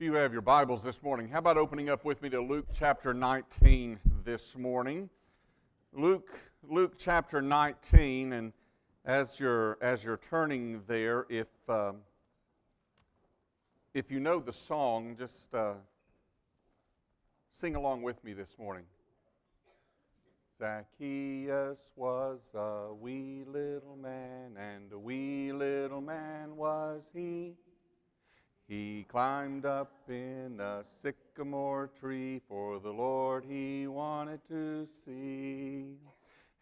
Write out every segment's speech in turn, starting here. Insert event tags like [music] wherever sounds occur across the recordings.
If you have your Bibles this morning, how about opening up with me to Luke chapter 19 this morning? Luke, Luke chapter 19, and as you're, as you're turning there, if, um, if you know the song, just uh, sing along with me this morning. Zacchaeus was a wee little man, and a wee little man was he. He climbed up in a sycamore tree, for the Lord he wanted to see.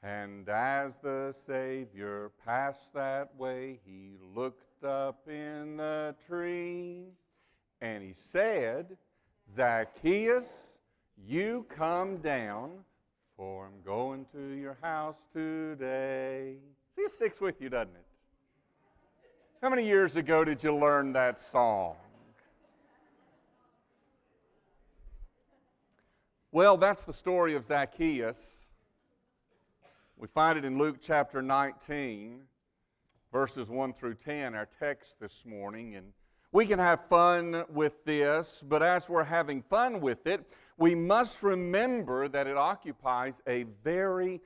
And as the Savior passed that way, he looked up in the tree, and he said, Zacchaeus, you come down, for I'm going to your house today. See, it sticks with you, doesn't it? How many years ago did you learn that song? Well, that's the story of Zacchaeus. We find it in Luke chapter 19, verses 1 through 10, our text this morning. And we can have fun with this, but as we're having fun with it, we must remember that it occupies a very,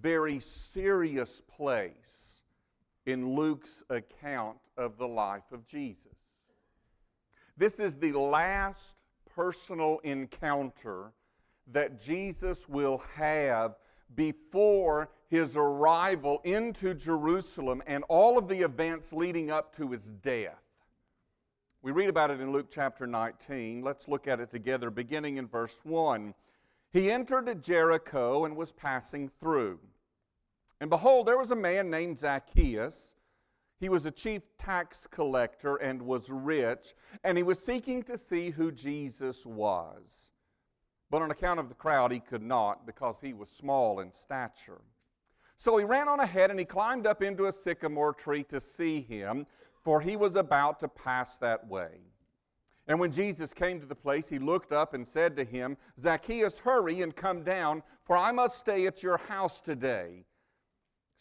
very serious place in Luke's account of the life of Jesus. This is the last personal encounter that Jesus will have before his arrival into Jerusalem and all of the events leading up to his death. We read about it in Luke chapter 19. Let's look at it together, beginning in verse 1. He entered Jericho and was passing through. And behold, there was a man named Zacchaeus. He was a chief tax collector and was rich, and he was seeking to see who Jesus was. But on account of the crowd, he could not because he was small in stature. So he ran on ahead and he climbed up into a sycamore tree to see him, for he was about to pass that way. And when Jesus came to the place, he looked up and said to him, Zacchaeus, hurry and come down, for I must stay at your house today.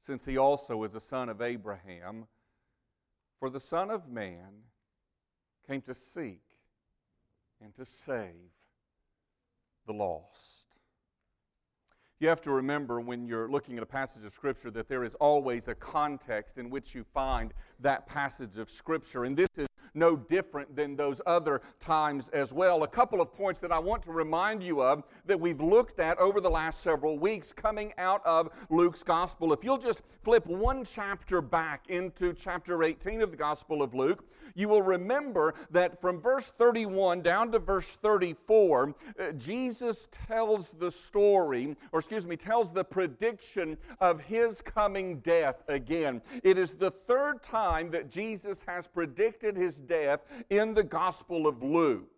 since he also is a son of Abraham. For the Son of Man came to seek and to save the lost. You have to remember when you're looking at a passage of Scripture that there is always a context in which you find that passage of Scripture. And this is no different than those other times as well. A couple of points that I want to remind you of that we've looked at over the last several weeks coming out of Luke's Gospel. If you'll just flip one chapter back into chapter 18 of the Gospel of Luke, you will remember that from verse 31 down to verse 34, uh, Jesus tells the story, or excuse me, tells the prediction of his coming death again. It is the third time that Jesus has predicted his death in the Gospel of Luke.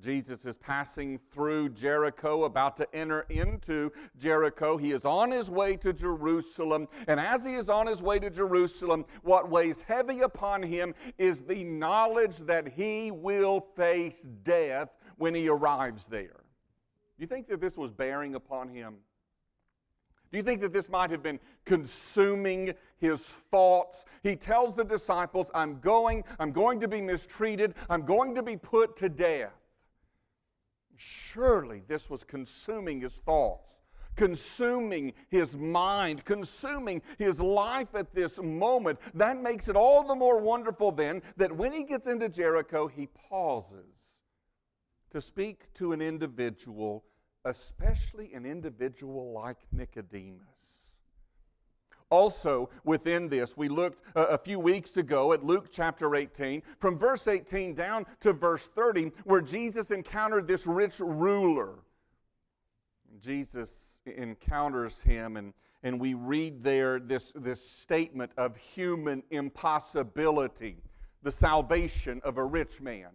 Jesus is passing through Jericho, about to enter into Jericho. He is on his way to Jerusalem. And as he is on his way to Jerusalem, what weighs heavy upon him is the knowledge that he will face death when he arrives there. Do you think that this was bearing upon him? Do you think that this might have been consuming his thoughts? He tells the disciples, I'm going, I'm going to be mistreated, I'm going to be put to death. Surely this was consuming his thoughts, consuming his mind, consuming his life at this moment. That makes it all the more wonderful then that when he gets into Jericho, he pauses to speak to an individual especially an individual like Nicodemus. Also, within this, we looked uh, a few weeks ago at Luke chapter 18, from verse 18 down to verse 30, where Jesus encountered this rich ruler. Jesus encounters him, and, and we read there this, this statement of human impossibility, the salvation of a rich man.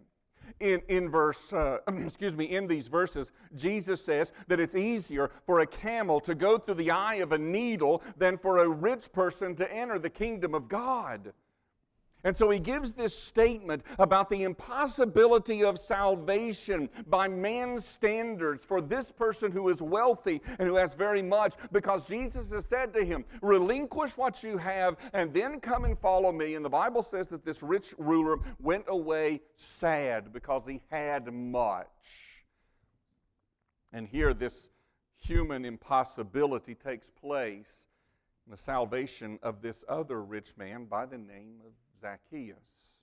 In, in verse, uh, [clears throat] excuse me, in these verses, Jesus says that it's easier for a camel to go through the eye of a needle than for a rich person to enter the kingdom of God. And so he gives this statement about the impossibility of salvation by man's standards for this person who is wealthy and who has very much, because Jesus has said to him, Relinquish what you have and then come and follow me. And the Bible says that this rich ruler went away sad because he had much. And here, this human impossibility takes place in the salvation of this other rich man by the name of Zacchaeus.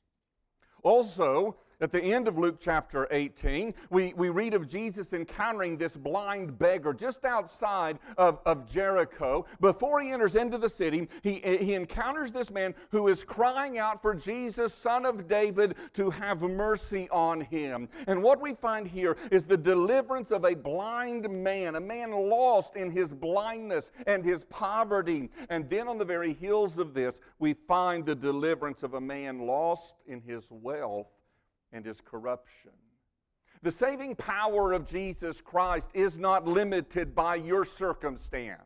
Also, at the end of Luke chapter 18, we, we read of Jesus encountering this blind beggar just outside of, of Jericho. Before he enters into the city, he, he encounters this man who is crying out for Jesus, son of David, to have mercy on him. And what we find here is the deliverance of a blind man, a man lost in his blindness and his poverty. And then on the very heels of this, we find the deliverance of a man lost in his wealth and his corruption. The saving power of Jesus Christ is not limited by your circumstance.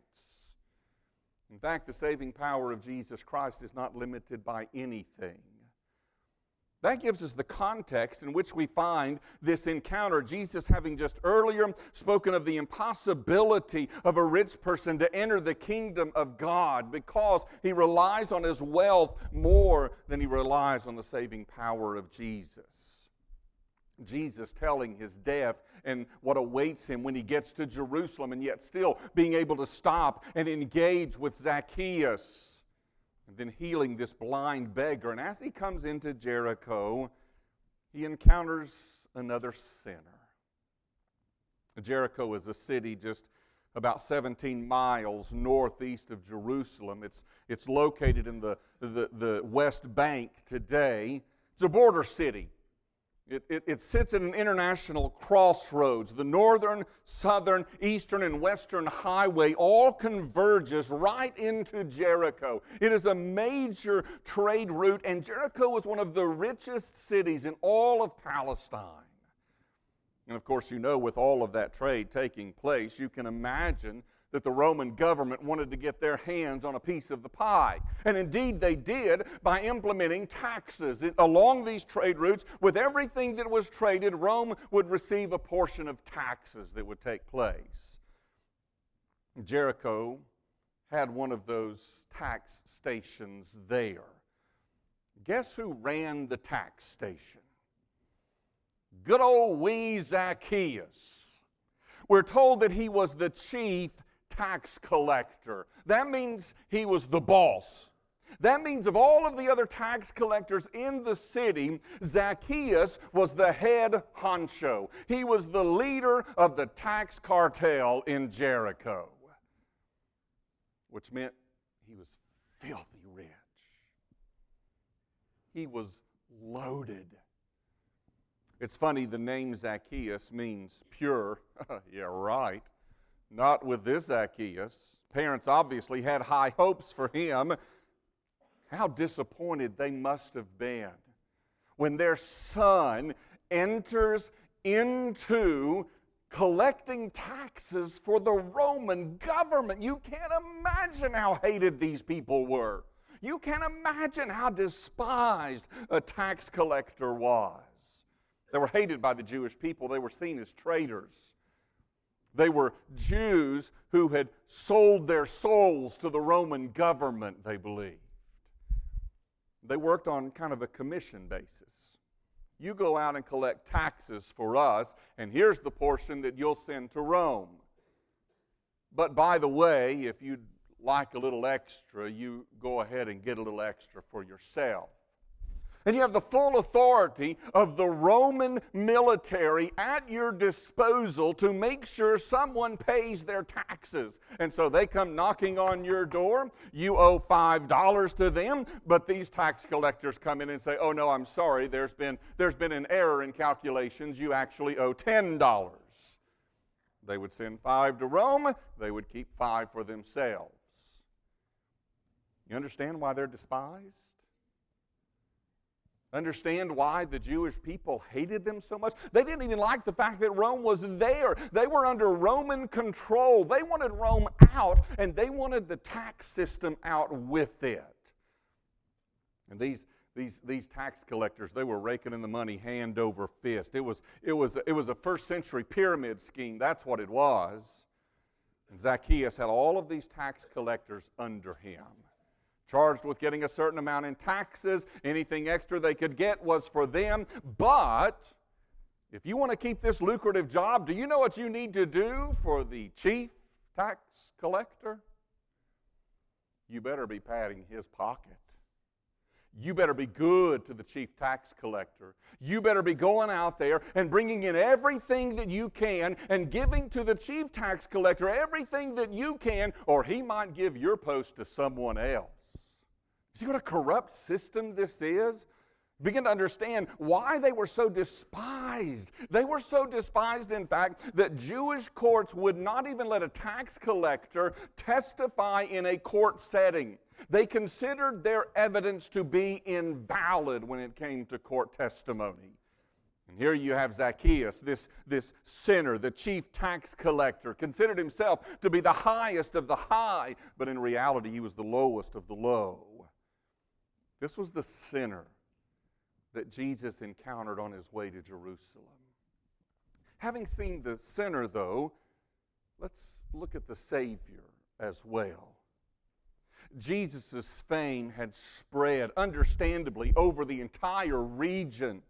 In fact, the saving power of Jesus Christ is not limited by anything. That gives us the context in which we find this encounter. Jesus, having just earlier spoken of the impossibility of a rich person to enter the kingdom of God because he relies on his wealth more than he relies on the saving power of Jesus. Jesus telling his death and what awaits him when he gets to Jerusalem, and yet still being able to stop and engage with Zacchaeus, and then healing this blind beggar. And as he comes into Jericho, he encounters another sinner. Jericho is a city just about 17 miles northeast of Jerusalem. It's, it's located in the, the, the West Bank today. It's a border city. It, it, it, sits at an international crossroads. The northern, southern, eastern, and western highway all converges right into Jericho. It is a major trade route, and Jericho was one of the richest cities in all of Palestine. And of course, you know, with all of that trade taking place, you can imagine that the Roman government wanted to get their hands on a piece of the pie. And indeed, they did by implementing taxes. Along these trade routes, with everything that was traded, Rome would receive a portion of taxes that would take place. Jericho had one of those tax stations there. Guess who ran the tax station? Good old wee Zacchaeus. We're told that he was the chief tax collector. That means he was the boss. That means of all of the other tax collectors in the city, Zacchaeus was the head honcho. He was the leader of the tax cartel in Jericho, which meant he was filthy rich. He was loaded. It's funny, the name Zacchaeus means pure. [laughs] yeah, right. Not with this Zacchaeus. Parents obviously had high hopes for him. How disappointed they must have been when their son enters into collecting taxes for the Roman government. You can't imagine how hated these people were. You can't imagine how despised a tax collector was. They were hated by the Jewish people, they were seen as traitors. They were Jews who had sold their souls to the Roman government, they believed. They worked on kind of a commission basis. You go out and collect taxes for us, and here's the portion that you'll send to Rome. But by the way, if you'd like a little extra, you go ahead and get a little extra for yourself. And you have the full authority of the Roman military at your disposal to make sure someone pays their taxes. And so they come knocking on your door. You owe $5 to them, but these tax collectors come in and say, Oh, no, I'm sorry, there's been, there's been an error in calculations. You actually owe $10. They would send five to Rome, they would keep five for themselves. You understand why they're despised? Understand why the Jewish people hated them so much? They didn't even like the fact that Rome was there. They were under Roman control. They wanted Rome out, and they wanted the tax system out with it. And these, these, these tax collectors, they were raking in the money hand over fist. It was, it, was, it was a first century pyramid scheme. That's what it was. And Zacchaeus had all of these tax collectors under him charged with getting a certain amount in taxes. Anything extra they could get was for them. But if you want to keep this lucrative job, do you know what you need to do for the chief tax collector? You better be padding his pocket. You better be good to the chief tax collector. You better be going out there and bringing in everything that you can and giving to the chief tax collector everything that you can, or he might give your post to someone else. See what a corrupt system this is? Begin to understand why they were so despised. They were so despised, in fact, that Jewish courts would not even let a tax collector testify in a court setting. They considered their evidence to be invalid when it came to court testimony. And here you have Zacchaeus, this, this sinner, the chief tax collector, considered himself to be the highest of the high, but in reality, he was the lowest of the low. This was the sinner that Jesus encountered on his way to Jerusalem. Having seen the sinner, though, let's look at the Savior as well. Jesus' fame had spread, understandably, over the entire region.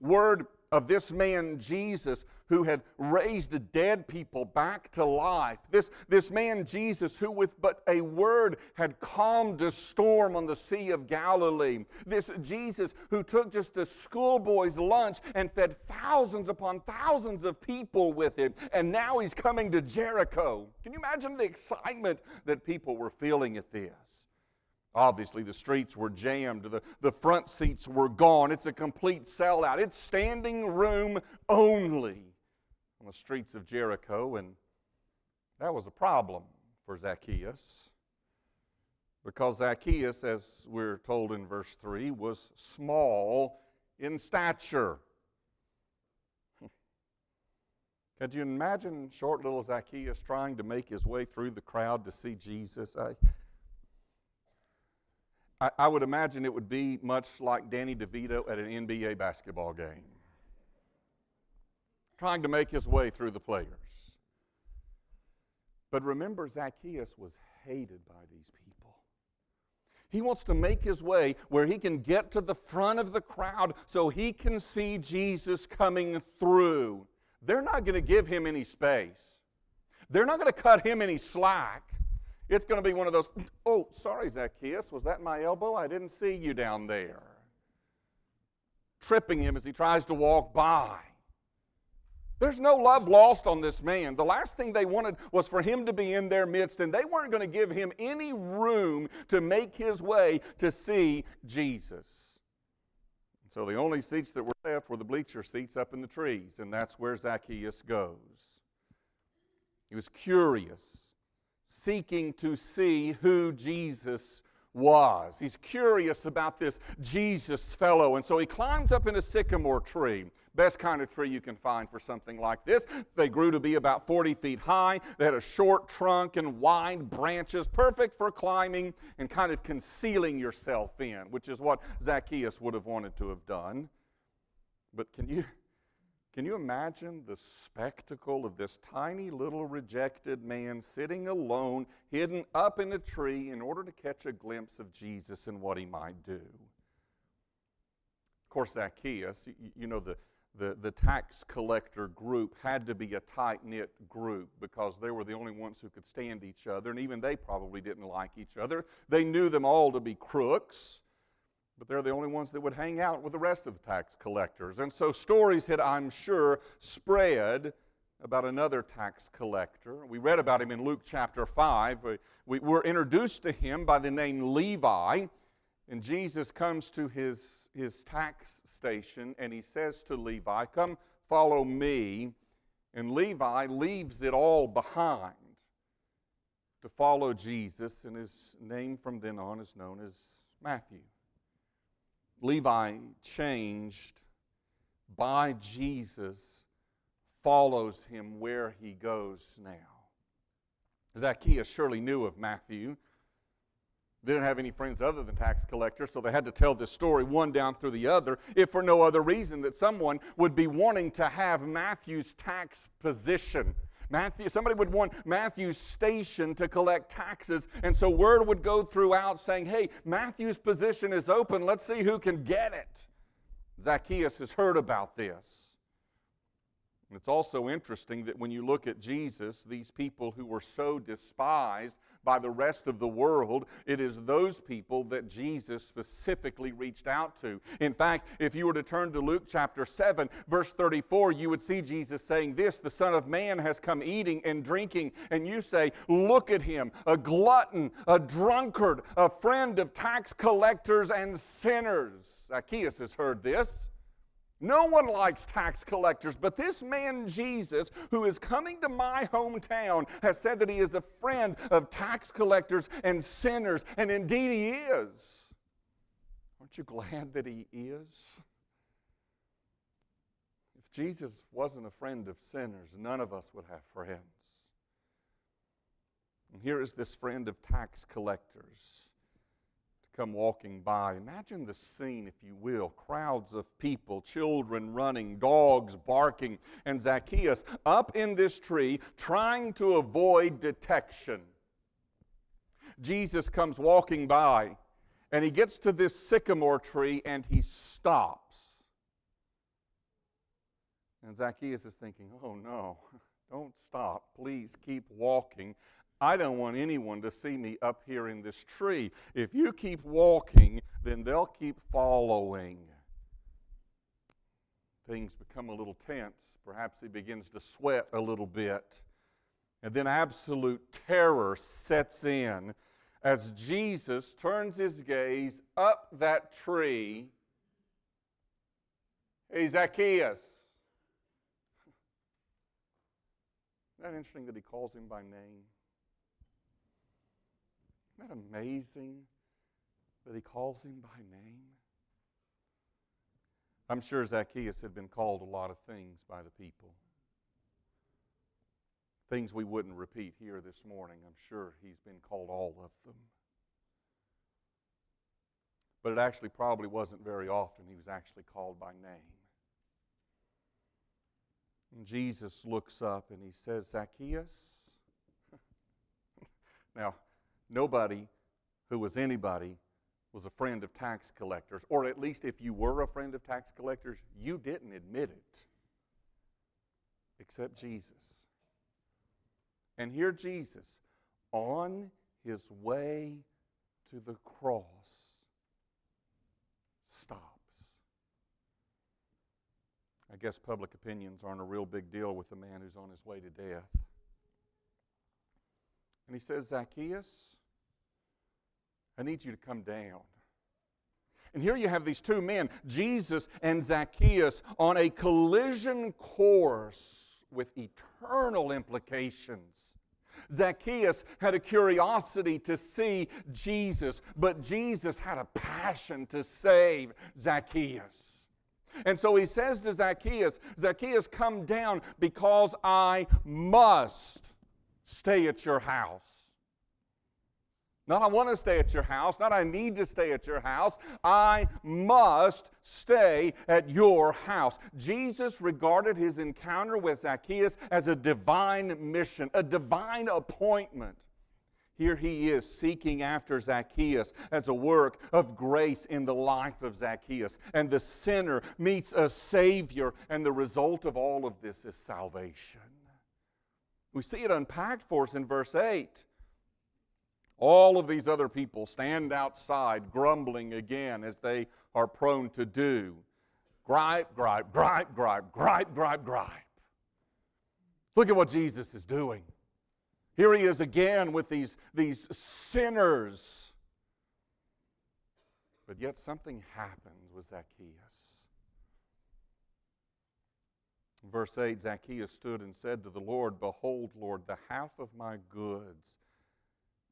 Word of this man Jesus who had raised dead people back to life. This, this man Jesus who, with but a word, had calmed a storm on the Sea of Galilee. This Jesus who took just a schoolboy's lunch and fed thousands upon thousands of people with it. And now he's coming to Jericho. Can you imagine the excitement that people were feeling at this? Obviously, the streets were jammed, the, the front seats were gone. It's a complete sellout. It's standing room only on the streets of Jericho, and that was a problem for Zacchaeus because Zacchaeus, as we're told in verse 3, was small in stature. [laughs] Could you imagine short little Zacchaeus trying to make his way through the crowd to see Jesus? I, I, I would imagine it would be much like Danny DeVito at an NBA basketball game, trying to make his way through the players. But remember, Zacchaeus was hated by these people. He wants to make his way where he can get to the front of the crowd so he can see Jesus coming through. They're not going to give him any space, they're not going to cut him any slack. It's going to be one of those, oh, sorry, Zacchaeus, was that my elbow? I didn't see you down there. Tripping him as he tries to walk by. There's no love lost on this man. The last thing they wanted was for him to be in their midst, and they weren't going to give him any room to make his way to see Jesus. So the only seats that were left were the bleacher seats up in the trees, and that's where Zacchaeus goes. He was curious seeking to see who Jesus was. He's curious about this Jesus fellow, and so he climbs up in a sycamore tree. Best kind of tree you can find for something like this. They grew to be about 40 feet high. They had a short trunk and wide branches, perfect for climbing and kind of concealing yourself in, which is what Zacchaeus would have wanted to have done. But can you can you imagine the spectacle of this tiny little rejected man sitting alone, hidden up in a tree, in order to catch a glimpse of Jesus and what he might do? Of course, Zacchaeus, you know, the, the, the tax collector group had to be a tight knit group because they were the only ones who could stand each other, and even they probably didn't like each other. They knew them all to be crooks but they're the only ones that would hang out with the rest of the tax collectors. And so stories had, I'm sure, spread about another tax collector. We read about him in Luke chapter 5. We, we were introduced to him by the name Levi. And Jesus comes to his, his tax station and he says to Levi, Come follow me. And Levi leaves it all behind to follow Jesus, and his name from then on is known as Matthew. Levi changed by Jesus follows him where he goes now. Zacchaeus surely knew of Matthew. They didn't have any friends other than tax collectors, so they had to tell this story one down through the other, if for no other reason that someone would be wanting to have Matthew's tax position. Matthew, somebody would want Matthew's station to collect taxes, and so word would go throughout saying, Hey, Matthew's position is open. Let's see who can get it. Zacchaeus has heard about this. It's also interesting that when you look at Jesus, these people who were so despised by the rest of the world, it is those people that Jesus specifically reached out to. In fact, if you were to turn to Luke chapter 7, verse 34, you would see Jesus saying this The Son of Man has come eating and drinking, and you say, Look at him, a glutton, a drunkard, a friend of tax collectors and sinners. Zacchaeus has heard this. No one likes tax collectors, but this man Jesus, who is coming to my hometown, has said that he is a friend of tax collectors and sinners, and indeed he is. Aren't you glad that he is? If Jesus wasn't a friend of sinners, none of us would have friends. And here is this friend of tax collectors come walking by. Imagine the scene, if you will crowds of people, children running, dogs barking, and Zacchaeus up in this tree trying to avoid detection. Jesus comes walking by, and he gets to this sycamore tree and he stops. And Zacchaeus is thinking, oh no, [laughs] don't stop. Please keep walking. I don't want anyone to see me up here in this tree. If you keep walking, then they'll keep following. Things become a little tense. Perhaps he begins to sweat a little bit. And then absolute terror sets in as Jesus turns his gaze up that tree. Hey, Zacchaeus. Isn't that interesting that he calls him by name? Isn't that amazing that he calls him by name? I'm sure Zacchaeus had been called a lot of things by the people. Things we wouldn't repeat here this morning. I'm sure he's been called all of them. But it actually probably wasn't very often he was actually called by name. And Jesus looks up and he says, Zacchaeus. [laughs] now, nobody who was anybody was a friend of tax collectors, or at least if you were a friend of tax collectors, you didn't admit it, except Jesus. And here, Jesus, on his way to the cross, stops. I guess public opinions aren't a real big deal with the man who's on his way to death. And he says, Zacchaeus, I need you to come down. And here you have these two men, Jesus and Zacchaeus, on a collision course with eternal implications. Zacchaeus had a curiosity to see Jesus, but Jesus had a passion to save Zacchaeus. And so he says to Zacchaeus, Zacchaeus, come down because I must stay at your house. Not I want to stay at your house, not I need to stay at your house. I must stay at your house. Jesus regarded his encounter with Zacchaeus as a divine mission, a divine appointment. Here he is seeking after Zacchaeus as a work of grace in the life of Zacchaeus. And the sinner meets a Savior, and the result of all of this is salvation. We see it unpacked for us in verse 8. All of these other people stand outside grumbling again as they are prone to do. Gripe, gripe, gripe, gripe, gripe, gripe, gripe. Look at what Jesus is doing. Here he is again with these, these sinners. But yet something happens with Zacchaeus. verse 8 Zacchaeus stood and said to the Lord, Behold, Lord, the half of my goods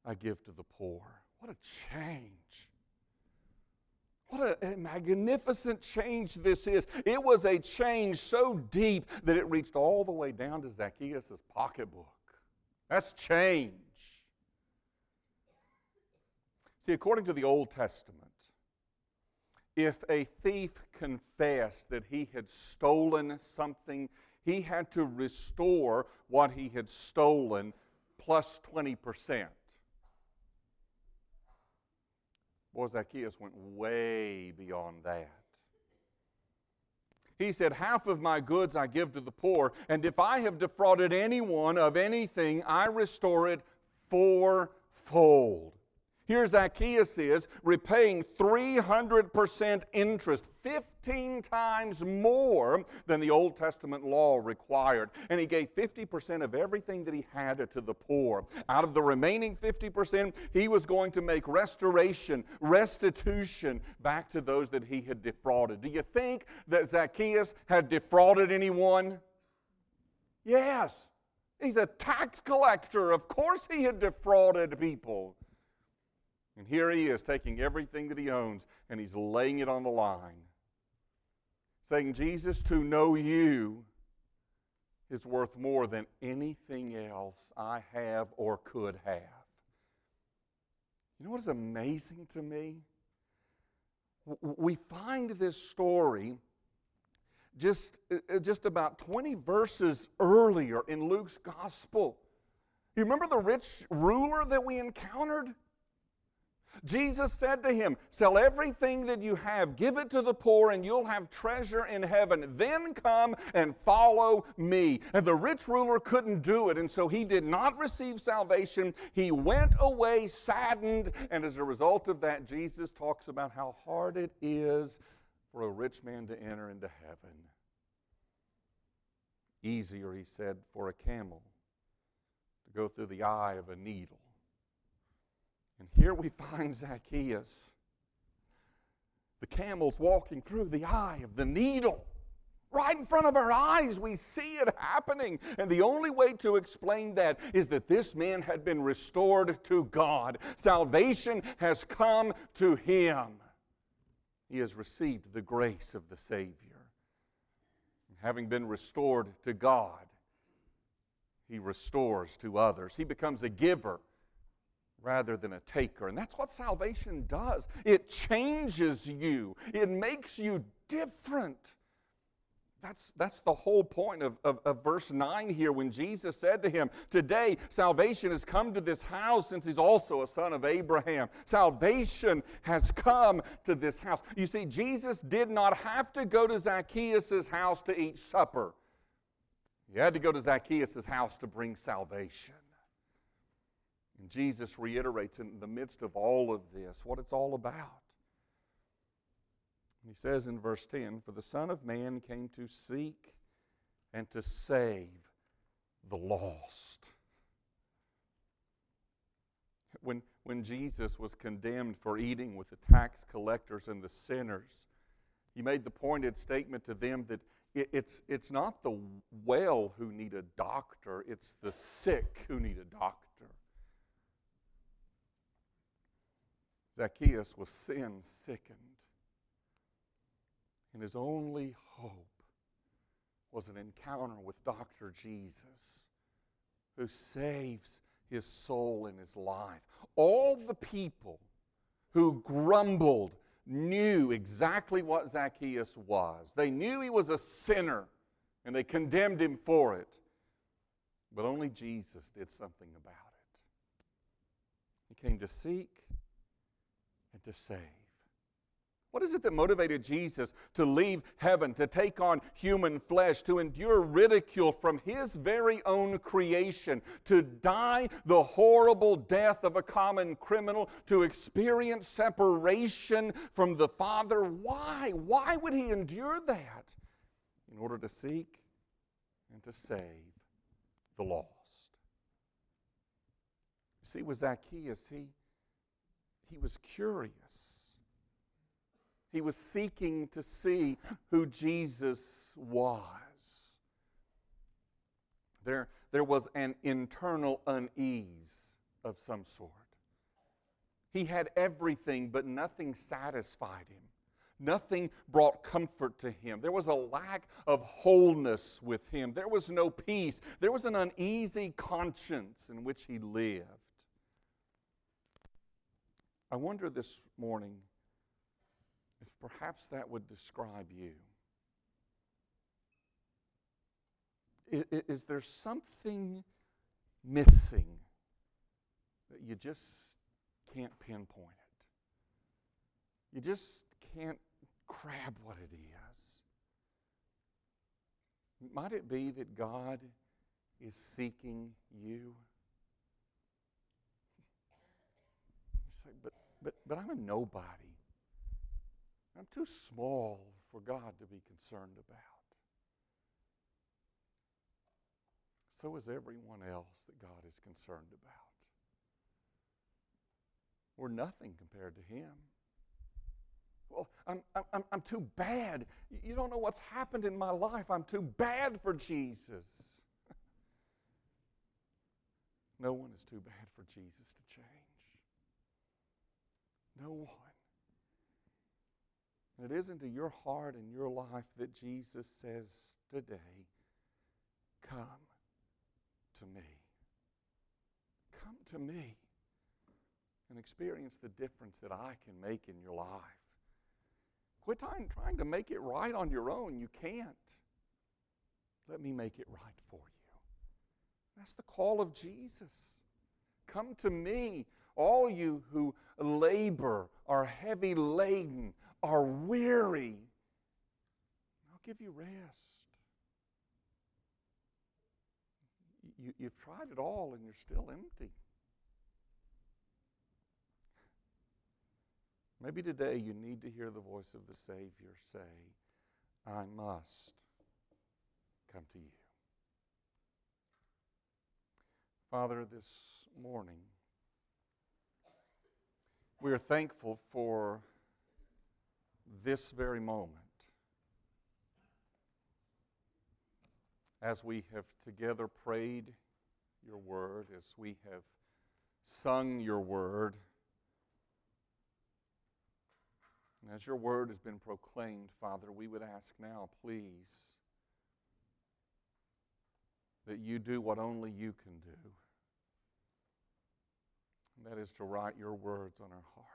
I give to the poor. What a change. What a, magnificent change this is. It was a change so deep that it reached all the way down to Zacchaeus' pocketbook. That's change. See, according to the Old Testament, if a thief confessed that he had stolen something, he had to restore what he had stolen plus 20%. Boy, Zacchaeus went way beyond that. He said, Half of my goods I give to the poor, and if I have defrauded anyone of anything, I restore it fourfold. Here Zacchaeus is repaying 300% interest, 15 times more than the Old Testament law required. And he gave 50% of everything that he had to the poor. Out of the remaining 50%, he was going to make restoration, restitution back to those that he had defrauded. Do you think that Zacchaeus had defrauded anyone? Yes. He's a tax collector. Of course, he had defrauded people. And here he is taking everything that he owns and he's laying it on the line. Saying, Jesus, to know you is worth more than anything else I have or could have. You know what is amazing to me? We find this story just, uh, uh, just about 20 verses earlier in Luke's gospel. You remember the rich ruler that we encountered? Jesus said to him, Sell everything that you have, give it to the poor, and you'll have treasure in heaven. Then come and follow me. And the rich ruler couldn't do it, and so he did not receive salvation. He went away saddened, and as a result of that, Jesus talks about how hard it is for a rich man to enter into heaven. Easier, he said, for a camel to go through the eye of a needle and here we find Zacchaeus. The camel's walking through the eye of the needle. Right in front of our eyes, we see it happening. And the only way to explain that is that this man had been restored to God. Salvation has come to him. He has received the grace of the Savior. Having been restored to God, he restores to others. He becomes a giver rather than a taker. And that's what salvation does it changes you, it makes you different. That's, that's the whole point of, of, of, verse 9 here when Jesus said to him, Today salvation has come to this house since he's also a son of Abraham. Salvation has come to this house. You see, Jesus did not have to go to Zacchaeus' house to eat supper, he had to go to Zacchaeus' house to bring salvation. And Jesus reiterates in the midst of all of this what it's all about. He says in verse 10 For the Son of Man came to seek and to save the lost. When, when Jesus was condemned for eating with the tax collectors and the sinners, he made the pointed statement to them that it, it's, it's not the well who need a doctor, it's the sick who need a doctor. Zacchaeus was sin sickened. And his only hope was an encounter with Dr. Jesus, who saves his soul and his life. All the people who grumbled knew exactly what Zacchaeus was. They knew he was a sinner and they condemned him for it. But only Jesus did something about it. He came to seek and to save. What is it that motivated Jesus to leave heaven, to take on human flesh, to endure ridicule from his very own creation, to die the horrible death of a common criminal, to experience separation from the Father? Why? Why would he endure that? In order to seek and to save the lost. See, with Zacchaeus, he he was curious. He was seeking to see who Jesus was. There, there was an internal unease of some sort. He had everything, but nothing satisfied him. Nothing brought comfort to him. There was a lack of wholeness with him. There was no peace. There was an uneasy conscience in which he lived. I wonder this morning if perhaps that would describe you. Is, there something missing that you just can't pinpoint it? You just can't grab what it is. Might it be that God is seeking you? You say, but, but, I'm a nobody. I'm too small for God to be concerned about. So is everyone else that God is concerned about. We're nothing compared to Him. Well, I'm, I'm, I'm too bad. You don't know what's happened in my life. I'm too bad for Jesus. [laughs] no one is too bad for Jesus to change. No one. And it is into your heart and your life that Jesus says today, Come to me. Come to me and experience the difference that I can make in your life. Quit trying to make it right on your own. You can't. Let me make it right for you. That's the call of Jesus. Come to me, all you who labor, are heavy laden, are weary. I'll give you rest. You, you've tried it all and you're still empty. Maybe today you need to hear the voice of the Savior say, I must come to you. Father, this morning, we are thankful for this very moment as we have together prayed your word, as we have sung your word. And as your word has been proclaimed, Father, we would ask now, please, that you do what only you can do. And that is to write your words on our hearts.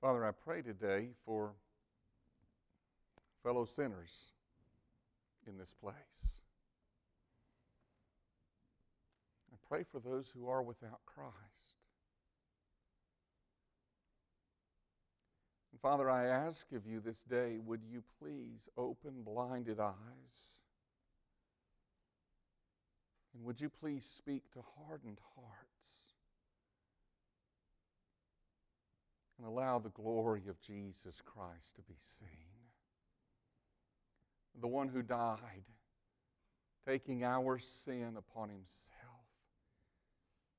Father, I pray today for fellow sinners in this place. I pray for those who are without Christ. And Father, I ask of you this day, would you please open blinded eyes? And would you please speak to hardened hearts? And allow the glory of Jesus Christ to be seen. The one who died, taking our sin upon himself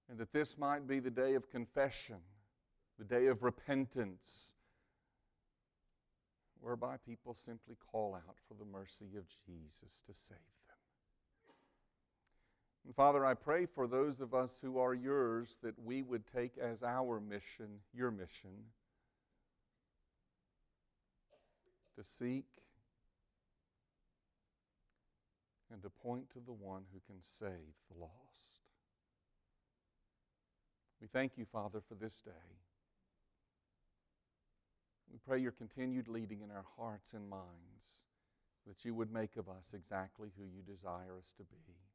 and that this might be the day of confession, the day of repentance, whereby people simply call out for the mercy of Jesus to save them. And Father, I pray for those of us who are yours that we would take as our mission your mission to seek and to point to the one who can save the lost. We thank you, Father, for this day. We pray your continued leading in our hearts and minds, that you would make of us exactly who you desire us to be.